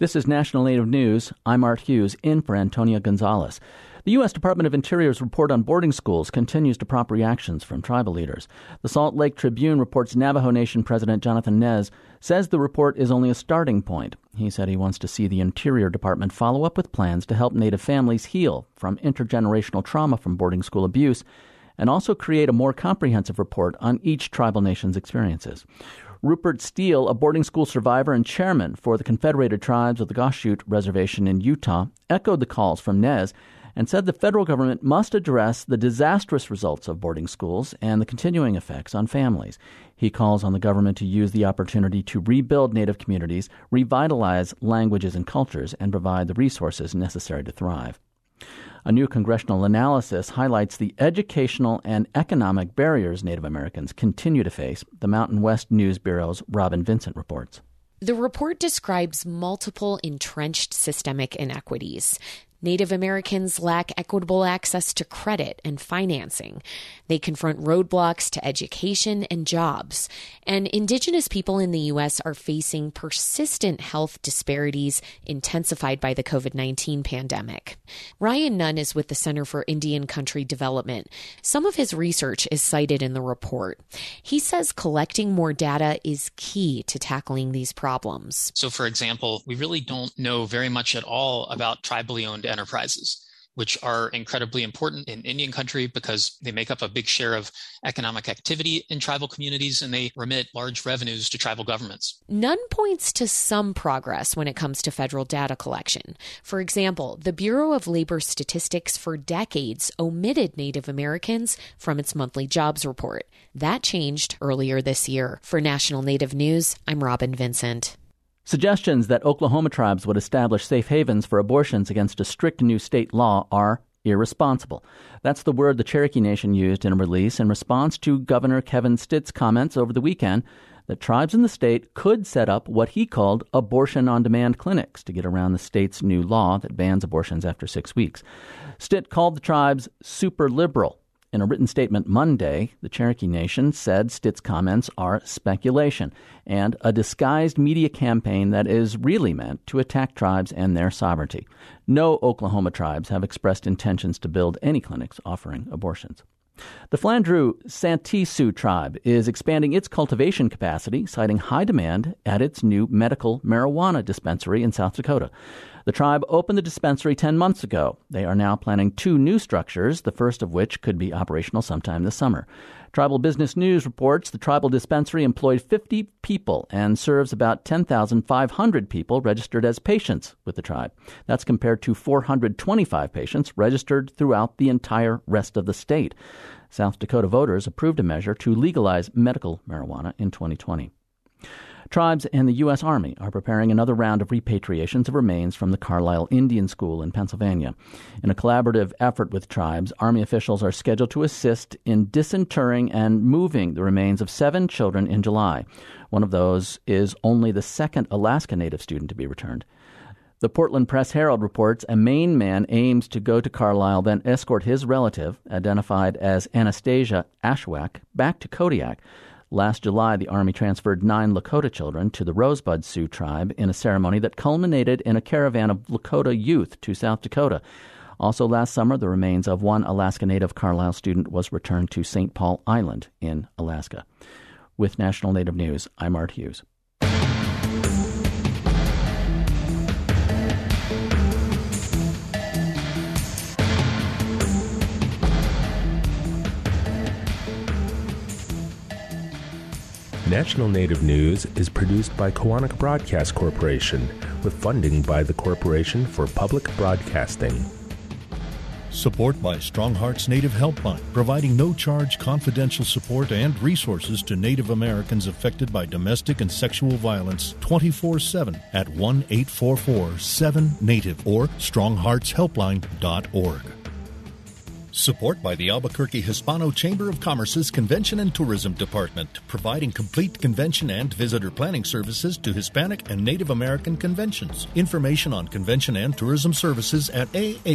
This is National Native News. I'm Art Hughes, in for Antonia Gonzales. The U.S. Department of Interior's report on boarding schools continues to prompt reactions from tribal leaders. The Salt Lake Tribune reports Navajo Nation President Jonathan Nez says the report is only a starting point. He said he wants to see the Interior Department follow up with plans to help Native families heal from intergenerational trauma from boarding school abuse and also create a more comprehensive report on each tribal nation's experiences. Rupert Steele, a boarding school survivor and chairman for the Confederated Tribes of the Goshute Reservation in Utah, echoed the calls from Nez and said the federal government must address the disastrous results of boarding schools and the continuing effects on families. He calls on the government to use the opportunity to rebuild Native communities, revitalize languages and cultures, and provide the resources necessary to thrive. A new congressional analysis highlights the educational and economic barriers Native Americans continue to face, the Mountain West News Bureau's Robyn Vincent reports. The report describes multiple entrenched systemic inequities. Native Americans lack equitable access to credit and financing. They confront roadblocks to education and jobs. And Indigenous people in the U.S. are facing persistent health disparities intensified by the COVID 19 pandemic. Ryan Nunn is with the Center for Indian Country Development. Some of his research is cited in the report. He says collecting more data is key to tackling these problems. So, for example, we really don't know very much at all about tribally owned enterprises, which are incredibly important in Indian country because they make up a big share of economic activity in tribal communities and they remit large revenues to tribal governments. Nunn points to some progress when it comes to federal data collection. For example, the Bureau of Labor Statistics for decades omitted Native Americans from its monthly jobs report. That changed earlier this year. For National Native News, I'm Robyn Vincent. Suggestions that Oklahoma tribes would establish safe havens for abortions against a strict new state law are irresponsible. That's the word the Cherokee Nation used in a release in response to Governor Kevin Stitt's comments over the weekend that tribes in the state could set up what he called abortion on demand clinics to get around the state's new law that bans abortions after six weeks. Stitt called the tribes super liberal in a written statement Monday, the Cherokee Nation said Stitt's comments are speculation and a disguised media campaign that is really meant to attack tribes and their sovereignty. No Oklahoma tribes have expressed intentions to build any clinics offering abortions. The Flandreau Santee Sioux tribe is expanding its cultivation capacity, citing high demand at its new medical marijuana dispensary in South Dakota. The tribe opened the dispensary 10 months ago. They are now planning two new structures, the first of which could be operational sometime this summer. Tribal Business News reports the tribal dispensary employed 50 people and serves about 10,500 people registered as patients with the tribe. That's compared to 425 patients registered throughout the entire rest of the state. South Dakota voters approved a measure to legalize medical marijuana in 2020. Tribes and the U.S. Army are preparing another round of repatriations of remains from the Carlisle Indian School in Pennsylvania. In a collaborative effort with tribes, Army officials are scheduled to assist in disinterring and moving the remains of seven children in July. One of those is only the second Alaska Native student to be returned. The Portland Press Herald reports a Maine man aims to go to Carlisle, then escort his relative, identified as Anastasia Ashwak, back to Kodiak Last July, the Army transferred nine Lakota children to the Rosebud Sioux tribe in a ceremony that culminated in a caravan of Lakota youth to South Dakota. Also, last summer, the remains of one Alaska Native Carlisle student was returned to St. Paul Island in Alaska. With National Native News, I'm Art Hughes. National Native News is produced by Koahnic Broadcast Corporation with funding by the Corporation for Public Broadcasting. Support by Strong Hearts Native Helpline, providing no charge confidential support and resources to Native Americans affected by domestic and sexual violence 24 7 at 1 844 7 Native or strongheartshelpline.org. Support by the Albuquerque Hispano Chamber of Commerce's Convention and Tourism Department, providing complete convention and visitor planning services to Hispanic and Native American conventions. Information on convention and tourism services at ahcnm.org.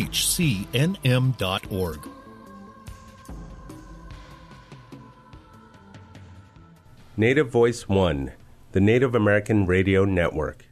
Native Voice One, the Native American Radio Network.